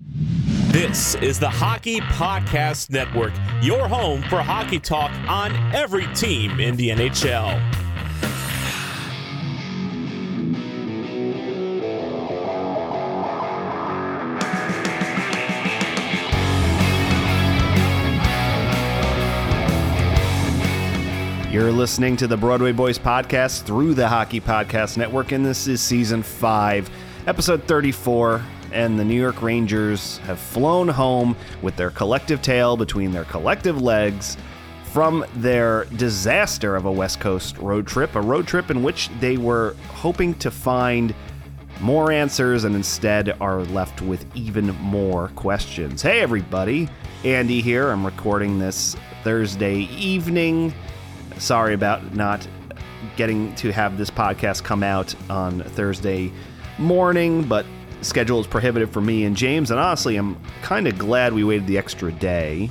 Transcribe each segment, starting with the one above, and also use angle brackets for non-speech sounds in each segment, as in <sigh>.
This is the Hockey Podcast Network, your home for hockey talk on every team in the NHL. You're listening to the Broadway Boys podcast through the Hockey Podcast Network, and this is season five, episode 34. And the New York Rangers have flown home with their collective tail between their collective legs from their disaster of a West Coast road trip, a road trip in which they were hoping to find more answers and instead are left with even more questions. Hey, everybody. Andy here. I'm recording this Thursday evening. Sorry about not getting to have this podcast come out on Thursday morning, but schedule is prohibitive for me and James. And honestly, I'm kind of glad we waited the extra day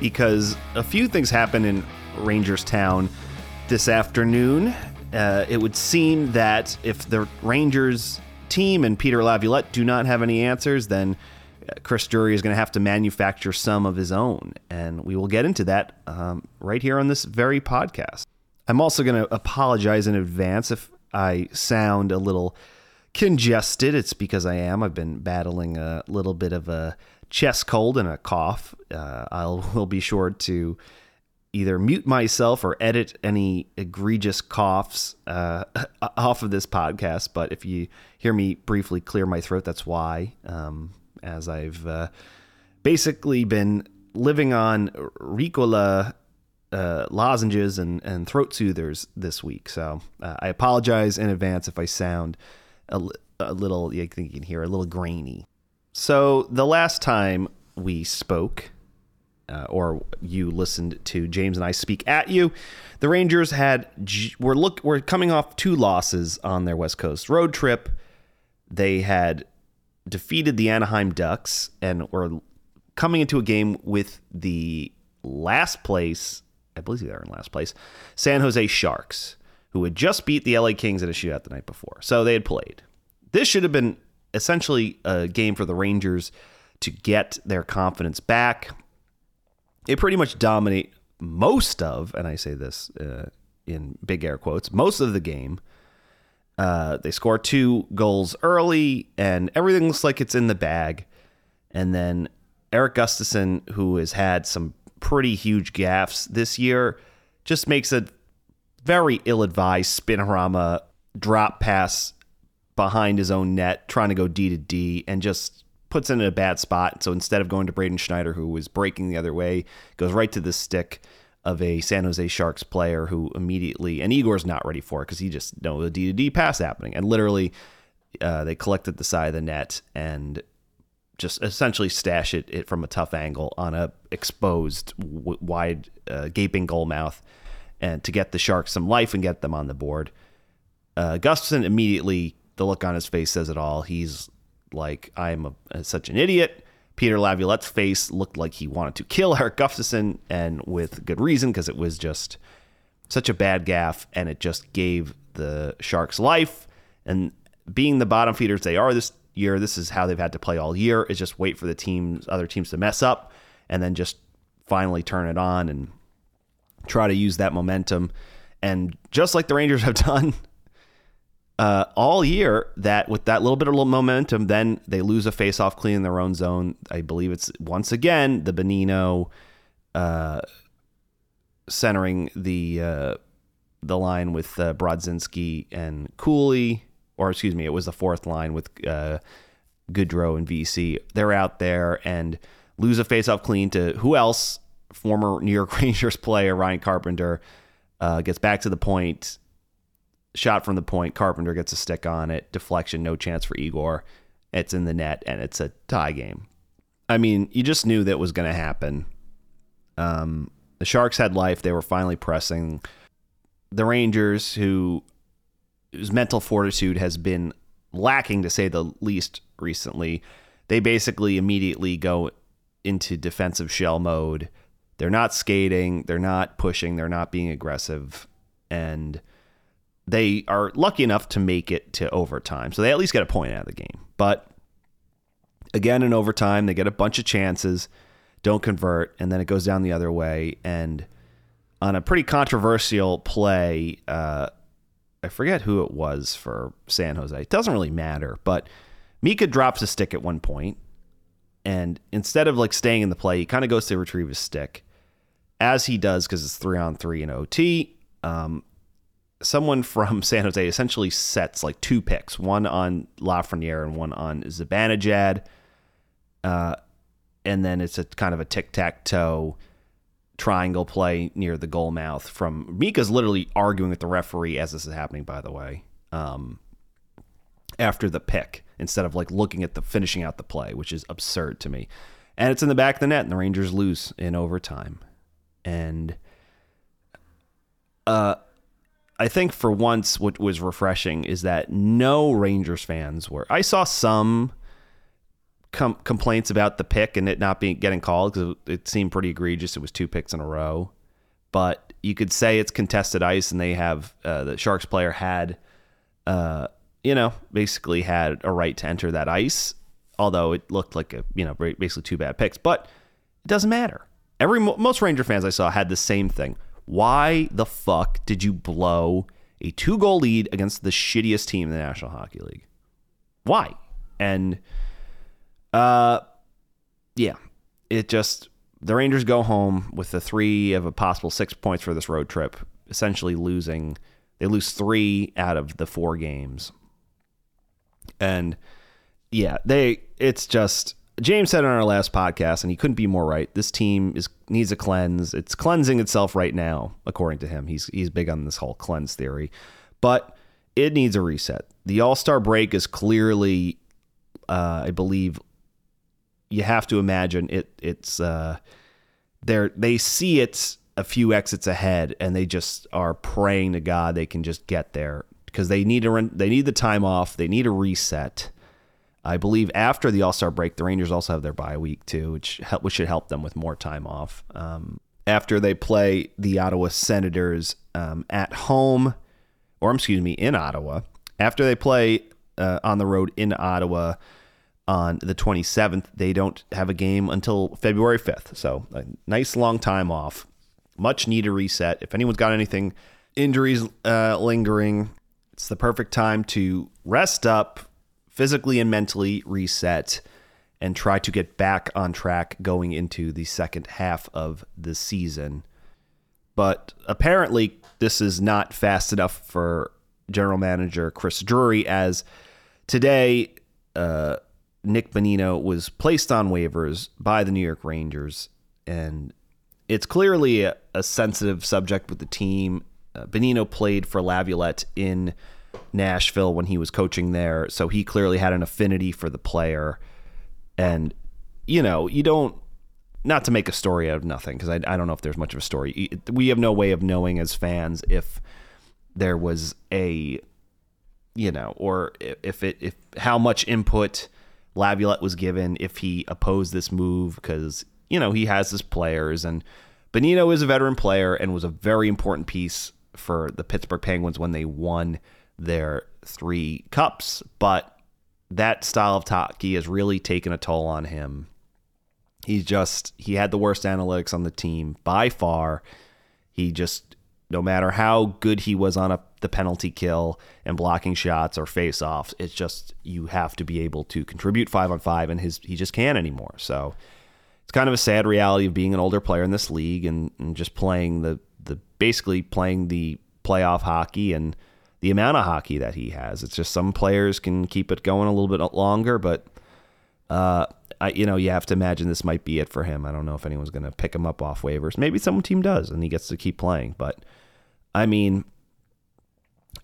because a few things happened in Rangers Town this afternoon. Uh, it would seem that if the Rangers team and Peter Laviolette do not have any answers, then Chris Drury is going to have to manufacture some of his own. And we will get into that um, right here on this very podcast. I'm also going to apologize in advance if I sound a little congested. It's because I am. I've been battling a little bit of a chest cold and a cough. Uh, I'll <laughs> will be sure to either mute myself or edit any egregious coughs uh, <laughs> off of this podcast. But if you hear me briefly clear my throat, that's why. Um, as I've uh, basically been living on Ricola uh, lozenges and, and throat soothers this week. So uh, I apologize in advance if I sound a, a little, I think you can hear, a little grainy. So the last time we spoke, uh, or you listened to James and I speak at you, the Rangers had were look were coming off two losses on their West Coast road trip. They had defeated the Anaheim Ducks and were coming into a game with the last place, I believe they are in last place, San Jose Sharks, who had just beat the LA Kings in a shootout the night before. So they had played. This should have been essentially a game for the Rangers to get their confidence back. They pretty much dominate most of, and I say this uh, in big air quotes, most of the game. Uh, they score two goals early, and everything looks like it's in the bag. And then Eric Gustafsson, who has had some pretty huge gaffes this year, just makes a very ill-advised spinorama drop pass behind his own net, trying to go D to D, and just puts it in a bad spot. So instead of going to Braden Schneider, who was breaking the other way, goes right to the stick of a San Jose Sharks player who immediately and Igor's not ready for it because he just know the D to D pass happening and literally uh, they collected the side of the net and just essentially stash it, it from a tough angle on a exposed w- wide uh, gaping goal mouth and to get the Sharks some life and get them on the board. Uh, Gustafsson immediately the look on his face says it all. He's like I'm a, such an idiot. Peter Laviolette's face looked like he wanted to kill <laughs> Eric Gustafsson, and with good reason, because it was just such a bad gaff, and it just gave the Sharks life. And being the bottom feeders they are this year, this is how they've had to play all year: is just wait for the teams, other teams to mess up, and then just finally turn it on and try to use that momentum. And just like the Rangers have <laughs> done uh, all year that with that little bit of momentum, then they lose a face-off clean in their own zone. I believe it's once again the Bonino uh, centering the uh, the line with uh, Brodzinski and Cooley, or excuse me, it was the fourth line with uh, Goodrow and Vesey. They're out there and lose a face-off clean to who else? Former New York <laughs> Rangers player Ryan Carpenter uh, gets back to the point shot from the point. Carpenter gets a stick on it. Deflection, no chance for Igor. It's in the net, and it's a tie game. I mean, you just knew that was going to happen. Um, the Sharks had life. They were finally pressing. The Rangers, who whose mental fortitude has been lacking to say the least recently, they basically immediately go into defensive shell mode. They're not skating, they're not pushing, they're not being aggressive, and they are lucky enough to make it to overtime. So they at least get a point out of the game. But again, in overtime, they get a bunch of chances, don't convert, and then it goes down the other way. And on a pretty controversial play, uh, I forget who it was for San Jose. It doesn't really matter, but Mika drops a stick at one point, and instead of like staying in the play, he kind of goes to retrieve his stick. As he does, because it's three on three in OT, um, someone from <laughs> San Jose essentially sets like two picks, one on Lafreniere and one on Zibanejad. Uh, and then it's a kind of a tic tac toe triangle play near the goal mouth from Mika's literally arguing with the referee as this is happening, by the way, um, after the pick instead of like looking at the finishing out the play, which is absurd to me. And it's in the back of the net, and the Rangers lose in overtime. And uh, I think for once, what was refreshing is that no Rangers fans were. I saw some com- complaints about the pick and it not being getting called because it, it seemed pretty egregious. It was two picks in a row, but you could say it's contested ice, and they have uh, the Sharks player had, uh, you know, basically had a right to enter that ice. Although it looked like a you know basically two bad picks, but it doesn't matter. Every most Ranger fans I saw had the same thing. Why the fuck did you blow a two goal lead against the shittiest team in the National Hockey League? Why? And uh yeah, it just the Rangers go home with the three of a possible six points for this road trip, essentially losing. They lose three out of the four games. And yeah, they it's just James said on our last podcast, and he couldn't be more right. This team is needs a cleanse. It's cleansing itself right now, according to him. He's he's big on this whole cleanse theory, but it needs a reset. The All Star break is clearly, uh, I believe, you have to imagine it. It's uh, they see it a few exits ahead, and they just are praying to God they can just get there because they need to run, they need the time off. They need a reset I believe after the All Star break, the Rangers also have their bye week too, which help, which should help them with more time off. Um, after they play the Ottawa Senators um, at home, or excuse me, in Ottawa, after they play uh, on the road in Ottawa on the 27th, they don't have a game until February 5th. So a nice long time off. Much needed reset. If anyone's got anything, injuries uh, lingering, it's the perfect time to rest up, physically and mentally reset and try to get back on track going into the second half of the season. But apparently, this is not fast enough for general manager Chris Drury, as today, uh, Nick Bonino was placed on waivers by the New York Rangers. And it's clearly a, a sensitive subject with the team. Uh, Bonino played for Laviolette in Nashville when he was coaching there, so he clearly had an affinity for the player. And you know, you don't not to make a story out of nothing because I, I don't know if there's much of a story. We have no way of knowing as fans if there was a you know, or if it if how much input Laviolette was given if he opposed this move because you know he has his players and Bonino is a veteran player and was a very important piece for the Pittsburgh Penguins when they won their three cups, but that style of hockey has really taken a toll on him. He's just he had the worst analytics on the team by far. He just no matter how good he was on a the penalty kill and blocking shots or face offs. It's just you have to be able to contribute five on five, and his he just can't anymore. So it's kind of a sad reality of being an older player in this league and, and just playing the the basically playing the playoff hockey and the amount of hockey that he has. It's just some players can keep it going a little bit longer, but uh, I, you know, you have to imagine this might be it for him. I don't know if anyone's going to pick him up off waivers. Maybe some team does, and he gets to keep playing. But I mean,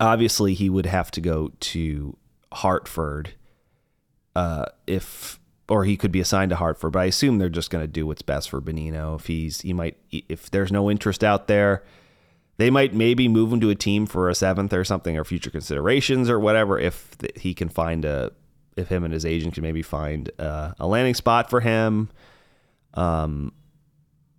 obviously, he would have to go to Hartford uh, if, or he could be assigned to Hartford. But I assume they're just going to do what's best for Bonino. If he's, he might, if there's no interest out there, they might maybe move him to a team for a seventh or something, or future considerations or whatever. If he can find a if him and his agent can maybe find a landing spot for him. Um,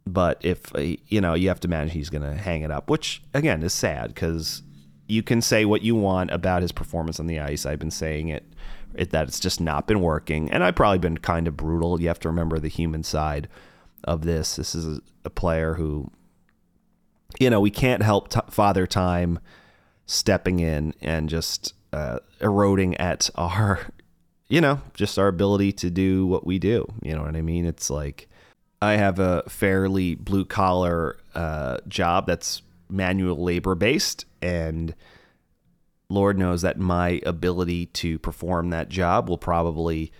but if uh, you know, you have to imagine he's going to hang it up, which again is sad because you can say what you want about his performance on the ice. I've been saying it, it that it's just not been working, and I've probably been kind of brutal. You have to remember the human side of this. This is a player who, you know, we can't help t- Father Time stepping in and just uh, eroding at our you know, just our ability to do what we do. You know what I mean? It's like I have a fairly blue collar uh, job that's manual labor based, and Lord knows that my ability to perform that job will probably,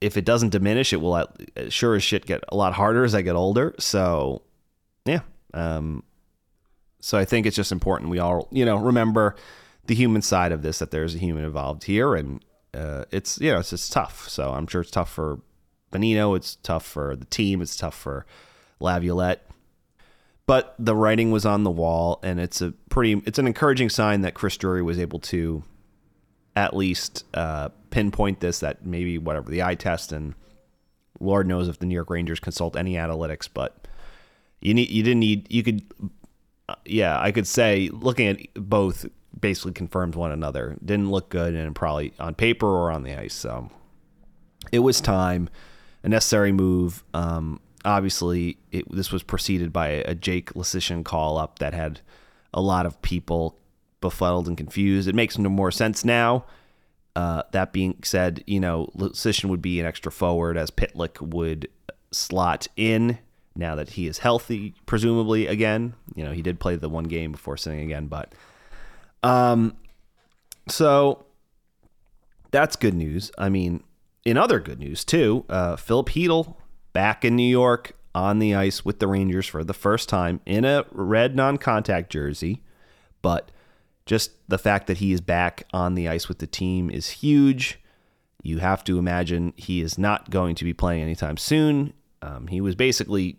if it doesn't diminish, it will sure as shit get a lot harder as I get older. So, yeah. Um, so I think it's just important we all, you know, remember the human side of this that there's a human involved here and uh, it's you know it's tough. So I'm sure it's tough for Bonino. It's tough for the team. It's tough for Laviolette. But the writing was on the wall, and it's a pretty it's an encouraging sign that Chris Drury was able to at least uh, pinpoint this. That maybe whatever the eye test and Lord knows if the New York Rangers consult any analytics, but you need you didn't need you could uh, yeah I could say looking at both basically confirmed one another. Didn't look good, and probably on paper or on the ice. So it was time, a necessary move. Um, obviously, it, this was preceded by a Jake Leschyshyn call up that had a lot of people befuddled and confused. It makes no more sense now. Uh, that being said, you know, Leschyshyn would be an extra forward as Pitlick would slot in now that he is healthy, presumably again. You know, he did play the one game before sitting again, but um, so that's good news. I mean, in other good news too, uh, Filip Chytil back in New York on the ice with the Rangers for the first time in a red non-contact jersey, but just the fact that he is back on the ice with the team is huge. You have to imagine he is not going to be playing anytime soon. Um, he was basically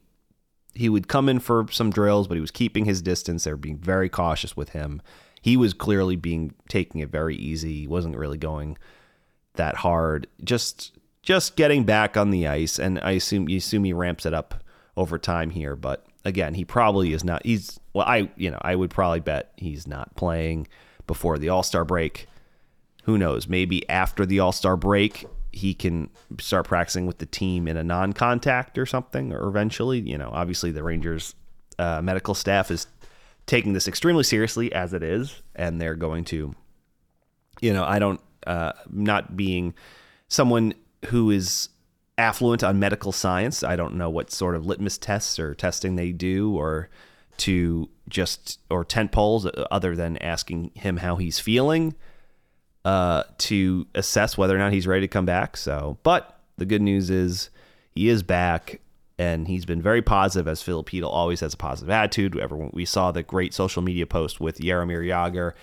he would come in for some drills, but he was keeping his distance. They were being very cautious with him he was clearly being taking it very easy. He wasn't really going that hard. Just just getting back on the ice, and I assume you assume he ramps it up over time here. But again, he probably is not. He's well, I you know I would probably bet he's not playing before the All Star break. Who knows? Maybe after the All Star break, he can start practicing with the team in a non-contact or something, or eventually, you know, obviously the Rangers uh, medical staff is taking this extremely seriously as it is, and they're going to, you know, I don't, uh, not being someone who is affluent on medical science. I don't know what sort of litmus tests or testing they do, or to just or tent poles uh, other than asking him how he's feeling uh, to assess whether or not he's ready to come back. So, but the good news is he is back and he's been very positive as Filip Chytil always has a positive attitude. Everyone we saw the great social media post with Jaromir Jagr,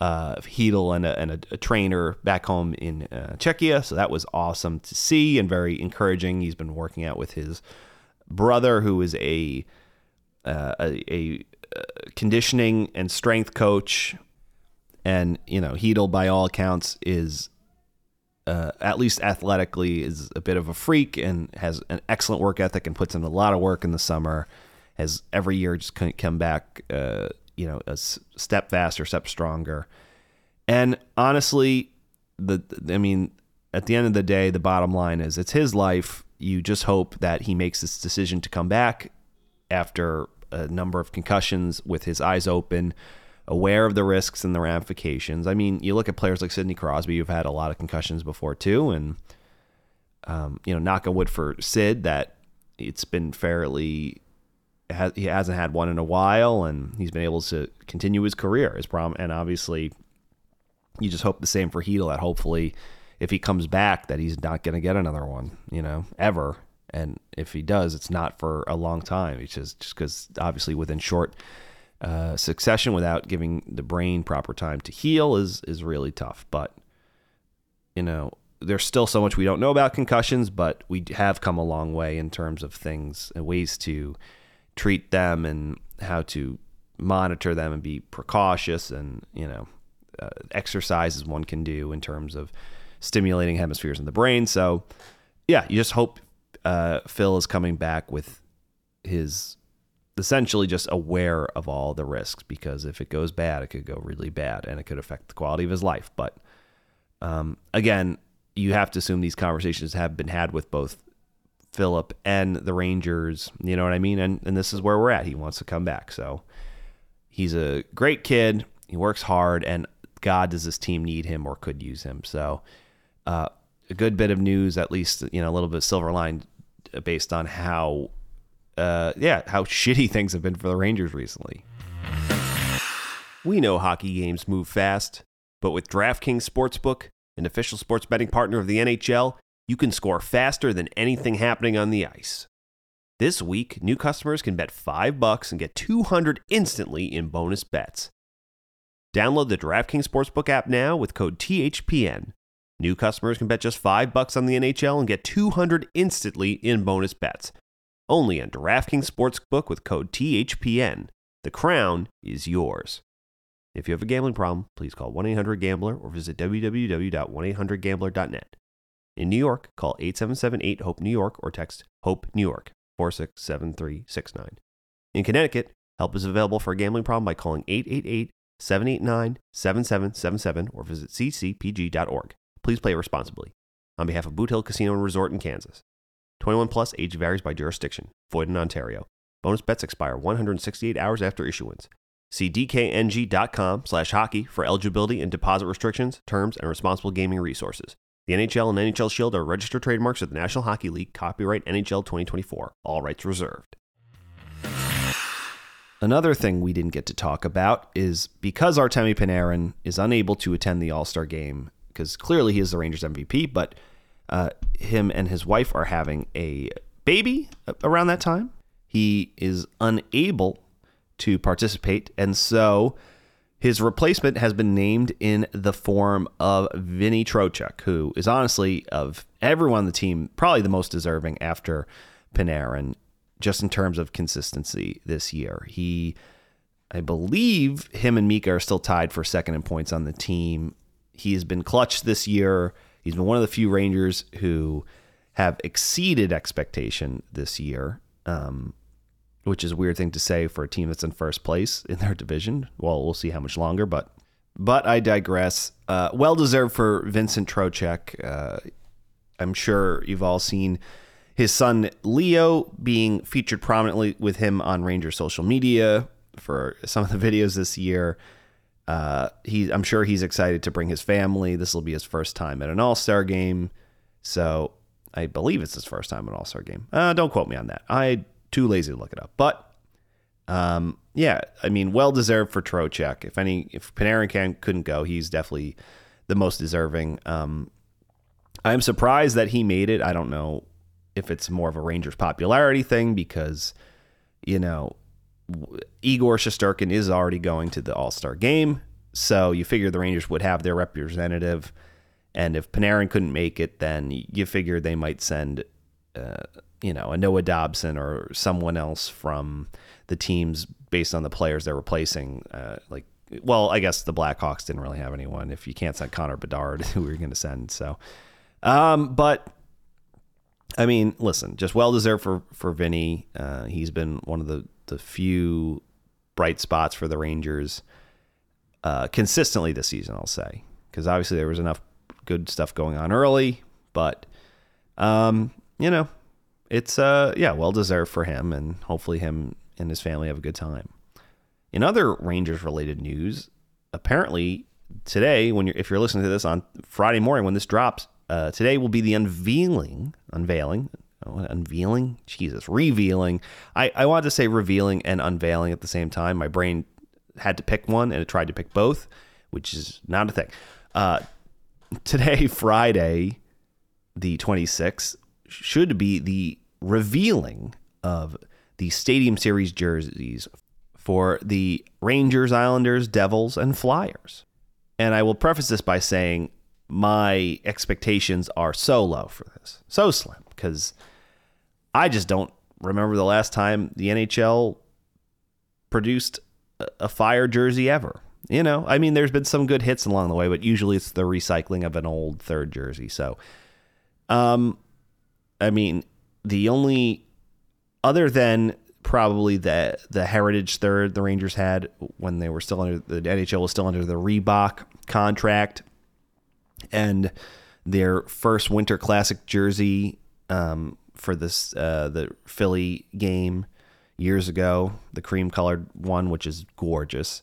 uh, Chytil, and, a, and a, a, trainer back home in uh, Czechia. So that was awesome to see and very encouraging. He's been working out with his brother, who is a uh, a, a uh, conditioning and strength coach, and you know Chytil, by all accounts, is uh, at least athletically, is a bit of a freak and has an excellent work ethic and puts in a lot of work in the summer. Has every year just come back, uh, you know, a step faster, step stronger. And honestly, the I mean, at the end of the day, the bottom line is it's his life. You just hope that he makes this decision to come back after a number of concussions with his eyes open aware of the risks and the ramifications. I mean, you look at players like Sidney Crosby, who've had a lot of concussions before too, and um, you know, knock on wood for Sid that it's been fairly. He hasn't had one in a while, and he's been able to continue his career. His prom, and obviously, you just hope the same for Chytil. That hopefully, if he comes back, that he's not going to get another one, you know, ever. And if he does, it's not for a long time. It's just just because obviously within short uh, succession, without giving the brain proper time to heal, is is really tough. But you know, there's still so much we don't know about concussions, but we have come a long way in terms of things and ways to treat them and how to monitor them and be precautious and you know uh, exercises one can do in terms of stimulating hemispheres in the brain. So yeah, you just hope uh, Phil is coming back with his essentially just aware of all the risks because if it goes bad, it could go really bad and it could affect the quality of his life. But um, again, you have to assume these conversations have been had with both Filip and the Rangers. You know what I mean? And and this is where we're at. He wants to come back. So he's a great kid. He works hard, and God, does this team need him or could use him? So uh, a good bit of news, at least you know a little bit silver line, based on how uh, yeah how shitty <laughs> things have been for the Rangers recently. We know hockey games move fast, but with DraftKings Sportsbook an official sports betting partner of the NHL, you can score faster than anything happening on the ice. This week, new customers can bet 5 bucks and get 200 instantly in bonus bets. Download the DraftKings Sportsbook app now with code THPN. New customers can bet just 5 bucks on the NHL and get 200 instantly in bonus bets. Only on DraftKings Sportsbook with code THPN. The crown is yours. If you have a gambling problem, please call 1 800 Gambler or visit www.1800Gambler.net. In New York, call 877 8 HOPE New York or text HOPE New York 467369. In Connecticut, help is available for a gambling problem by calling 888 789 7777 or visit ccpg.org. Please play responsibly. On behalf of Boot Hill Casino and Resort in Kansas. 21 plus age varies by jurisdiction. Void in Ontario. Bonus bets expire 168 hours after issuance. See dkng.com slash hockey for eligibility and deposit restrictions, terms, and responsible gaming resources. The NHL and NHL Shield are registered trademarks of the National Hockey League, copyright NHL 2024, all rights reserved. Another thing we didn't get to talk about is because Artemi Panarin is unable to attend the All Star game, because clearly he is the Rangers MVP, but uh, him and his wife are having a baby around that time. He is unable to participate. And so his replacement has been named in the form of Vinny Trocheck, who is honestly, of everyone on the team, probably the most deserving after Panarin, just in terms of consistency this year. He, I believe, him and Mika are still tied for second in points on the team. He has been clutch this year. He's been one of the few Rangers who have exceeded expectation this year. Um, which is a weird thing to say for a team that's in first place in their division. Well, we'll see how much longer, but but I digress. Uh, well deserved for Vincent Trocheck. Uh, I'm sure you've all seen his son Leo being featured prominently with him on Ranger social media for some of the <laughs> videos this year. Uh, he, I'm sure he's excited to bring his family. This will be his first time at an All Star game, so I believe it's his first time at an All Star game. Uh, don't quote me on that. I too lazy to look it up. But um, yeah, I mean, well deserved for Trocheck. If any, if Panarin can, couldn't go, he's definitely the most deserving. Um, I'm surprised that he made it. I don't know if it's more of a Rangers popularity thing because, you know, Igor Shesterkin is already going to the All Star game. So you figure the Rangers would have their representative. And if Panarin couldn't make it, then you figure they might send uh, you know, a Noah Dobson or someone else from the teams based on the players they're replacing. Uh, like, well, I guess the Blackhawks didn't really have anyone. If you can't send Connor Bedard, <laughs> who are you going to send? So, um, but I mean, listen, just well deserved for for Vinny. Uh, he's been one of the the few bright spots for the Rangers uh, consistently this season. I'll say because obviously there was enough good stuff going on early, but um, you know, it's uh yeah, well deserved for him, and hopefully him and his family have a good time. In other Rangers related news, apparently today, when you're if you're listening to this on Friday morning when this drops, uh, today will be the unveiling, unveiling, unveiling, Jesus, revealing. I, I wanted to say revealing and unveiling at the same time. My brain had to pick one and it tried to pick both, which is not a thing. Uh, today, <laughs> Friday, the 26th, should be the revealing of the Stadium Series jerseys for the Rangers, Islanders, Devils, and Flyers. And I will preface this by saying my expectations are so low for this, so slim, because I just don't remember the last time the NHL produced a fire jersey ever. You know, I mean, there's been some good hits along the way, but usually it's the recycling of an old third jersey. So, um, I mean, the only other than probably the the heritage third the Rangers had when they were still under the NHL was still under the Reebok contract, and their first Winter Classic jersey um, for this uh, the Philly game years ago, the cream colored one, which is gorgeous.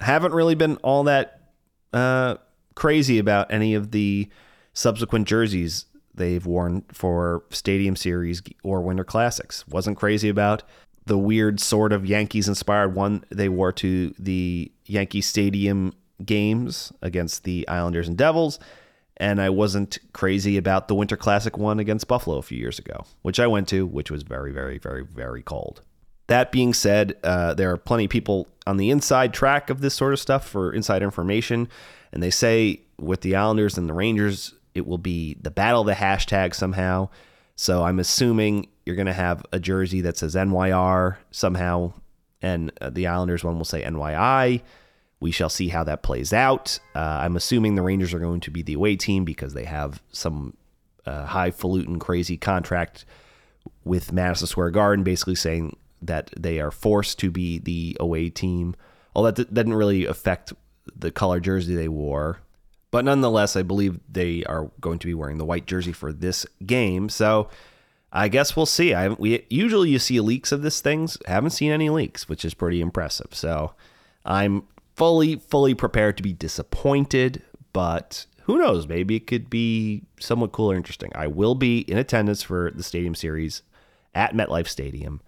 Haven't really been all that uh, crazy about any of the subsequent jerseys they've worn for Stadium Series or Winter Classics. Wasn't crazy about the weird sort of Yankees inspired one they wore to the Yankee Stadium games against the Islanders and Devils. And I wasn't crazy about the Winter Classic one against Buffalo a few years ago, which I went to, which was very, very, very, very cold. That being said, uh, there are plenty of people on the inside track of this sort of stuff for inside information. And they say with the Islanders and the Rangers, it will be the battle of the hashtag somehow. So I'm assuming you're going to have a jersey that says NYR somehow, and uh, the Islanders one will say NYI. We shall see how that plays out. Uh, I'm assuming the Rangers are going to be the away team because they have some uh, highfalutin, crazy contract with Madison Square Garden, basically saying that they are forced to be the away team. All that, didn't really affect the color jersey they wore. But nonetheless, I believe they are going to be wearing the white jersey for this game. So I guess we'll see. I we usually you see leaks of this things. Haven't seen any leaks, which is pretty impressive. So I'm fully fully prepared to be disappointed, but who knows? Maybe it could be somewhat cool or interesting. I will be in attendance for the Stadium Series at MetLife Stadium.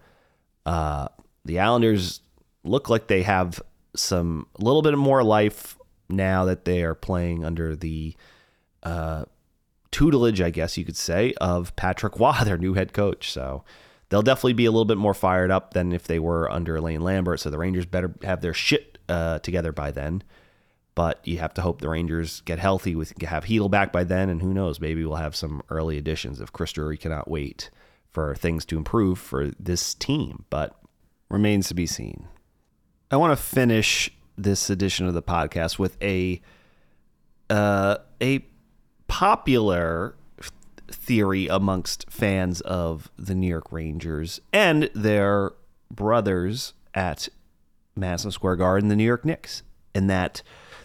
Uh, the Islanders look like they have some a little bit more life now that they are playing under the uh, tutelage, I guess you could say, of Patrick Roy, their new head coach. So they'll definitely be a little bit more fired up than if they were under Lane Lambert. So the Rangers better have their shit uh, together by then. But you have to hope the Rangers get healthy with have Chytil back by then, and who knows, maybe we'll have some early additions if Chris Drury cannot wait for things to improve for this team. But remains to be seen. I want to finish this edition of the podcast with a uh, a popular theory amongst fans of the New York Rangers and their brothers at Madison Square Garden, the New York Knicks, and that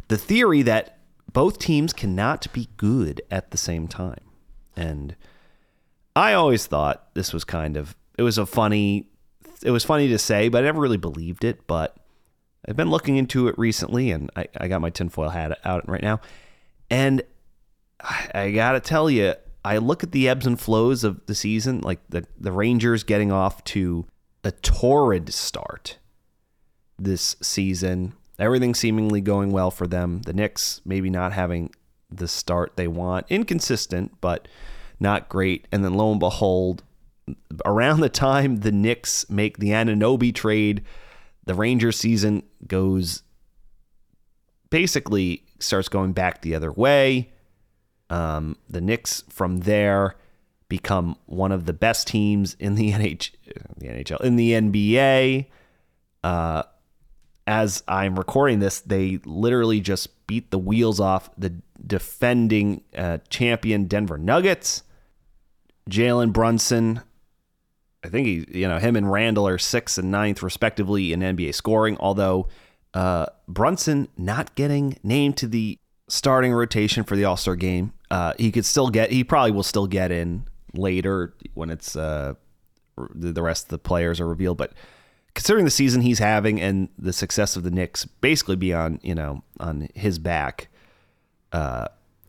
the theory that both teams cannot be good at the same time. And I always thought this was kind of it was a funny it was funny to say, but I never really believed it. But I've been looking into it recently, and I, I got my tinfoil hat out right now. And I, I got to tell you, I look at the ebbs and flows of the season, like the, the Rangers getting off to a torrid start this season. Everything seemingly going well for them. The Knicks maybe not having the start they want. Inconsistent, but not great. And then lo and behold, around the time the Knicks make the Anunoby trade, the Rangers season goes basically starts going back the other way. Um, the Knicks from there become one of the best teams in the, NH- the NHL in the NBA. Uh, as I'm recording this, they literally just beat the wheels off the defending uh, champion Denver Nuggets. Jalen Brunson I think he, you know, him and Randle are sixth and ninth respectively in NBA scoring. Although uh, Brunson not getting named to the starting rotation for the All Star game, uh, he could still get. He probably will still get in later when it's uh, the rest of the players are revealed. But considering the season he's having and the success of the Knicks basically be on, you know, on his back. Uh,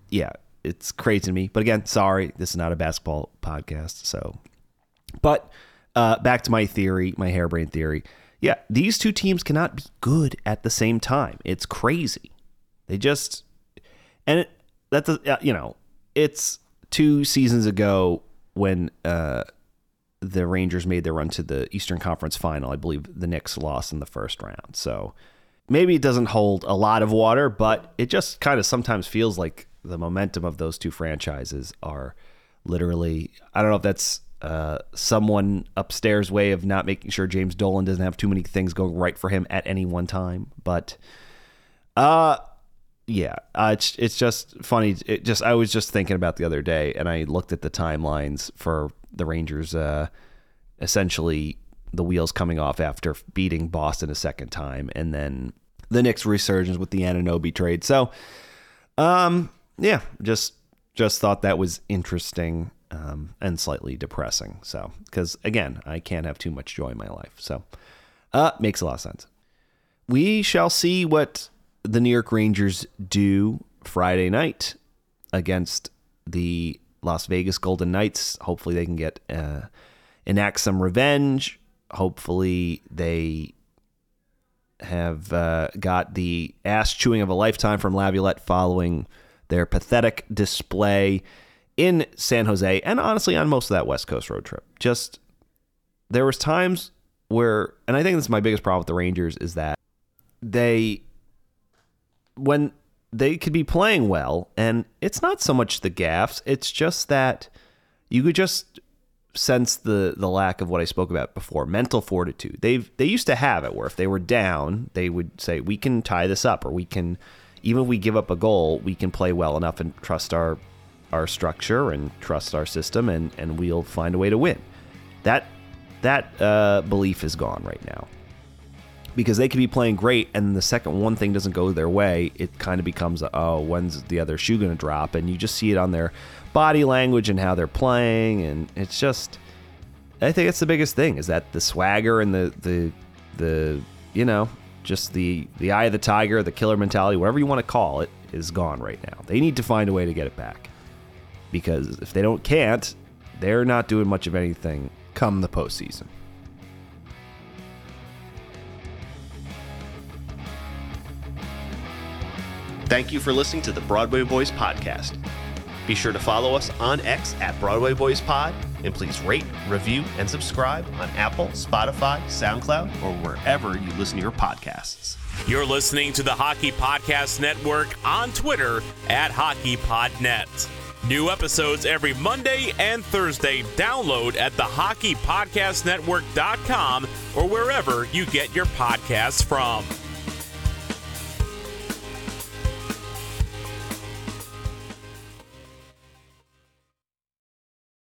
yeah, it's crazy to me. But again, sorry, this is not a basketball podcast. So, but uh, back to my theory, my harebrained theory. Yeah, these two teams cannot be good at the same time. It's crazy. They just and it, that's uh, you know, it's two seasons ago when uh, the Rangers made their run to the Eastern Conference Final. I believe the Knicks lost in the first round. So maybe it doesn't hold a lot of water, but it just kind of sometimes feels like the momentum of those two franchises are literally. I don't know if that's uh, someone upstairs way of not making sure James Dolan doesn't have too many things going right for him at any one time. But uh yeah, uh, it's it's just funny. It just I was just thinking about the other day, and I looked at the timelines for the Rangers. Uh, essentially, the wheels coming off after beating Boston a second time, and then the Knicks resurgence with the Anunoby trade. So, um, yeah, just just thought that was interesting um, and slightly depressing. So, because again, I can't have too much joy in my life. So, uh, makes a lot of sense. We shall see what the New York Rangers do Friday night against the Las Vegas Golden Knights. Hopefully, they can get uh, enact some revenge. Hopefully, they have uh, got the ass chewing of a lifetime from Laviolette following their pathetic display in San Jose and honestly on most of that West Coast road trip. Just there was times where and I think this is my biggest problem with the Rangers is that they when they could be playing well and it's not so much the gaffs, it's just that you could just sense the the lack of what I spoke about before, mental fortitude. They've they used to have it where if they were down, they would say we can tie this up or we can even if we give up a goal, we can play well enough and trust our our structure and trust our system, and and we'll find a way to win. That that uh, belief is gone right now because they could be playing great, and the second one thing doesn't go their way, it kind of becomes oh, when's the other shoe going to drop? And you just see it on their body language and how they're playing, and it's just. I think that's the biggest thing is that the swagger and the the the you know just the the eye of the tiger, the killer mentality, whatever you want to call it, is gone right now. They need to find a way to get it back because if they don't can't, they're not doing much of anything come the postseason. Thank you for listening to the Broadway Boys podcast. Be sure to follow us on X at Broadway Boys Pod, and please rate, review, and subscribe on Apple, Spotify, SoundCloud, or wherever you listen to your podcasts. You're listening to the Hockey Podcast Network on Twitter at HockeyPodNet. New episodes every Monday and Thursday. Download at the hockeypodcastnetwork.com or wherever you get your podcasts from.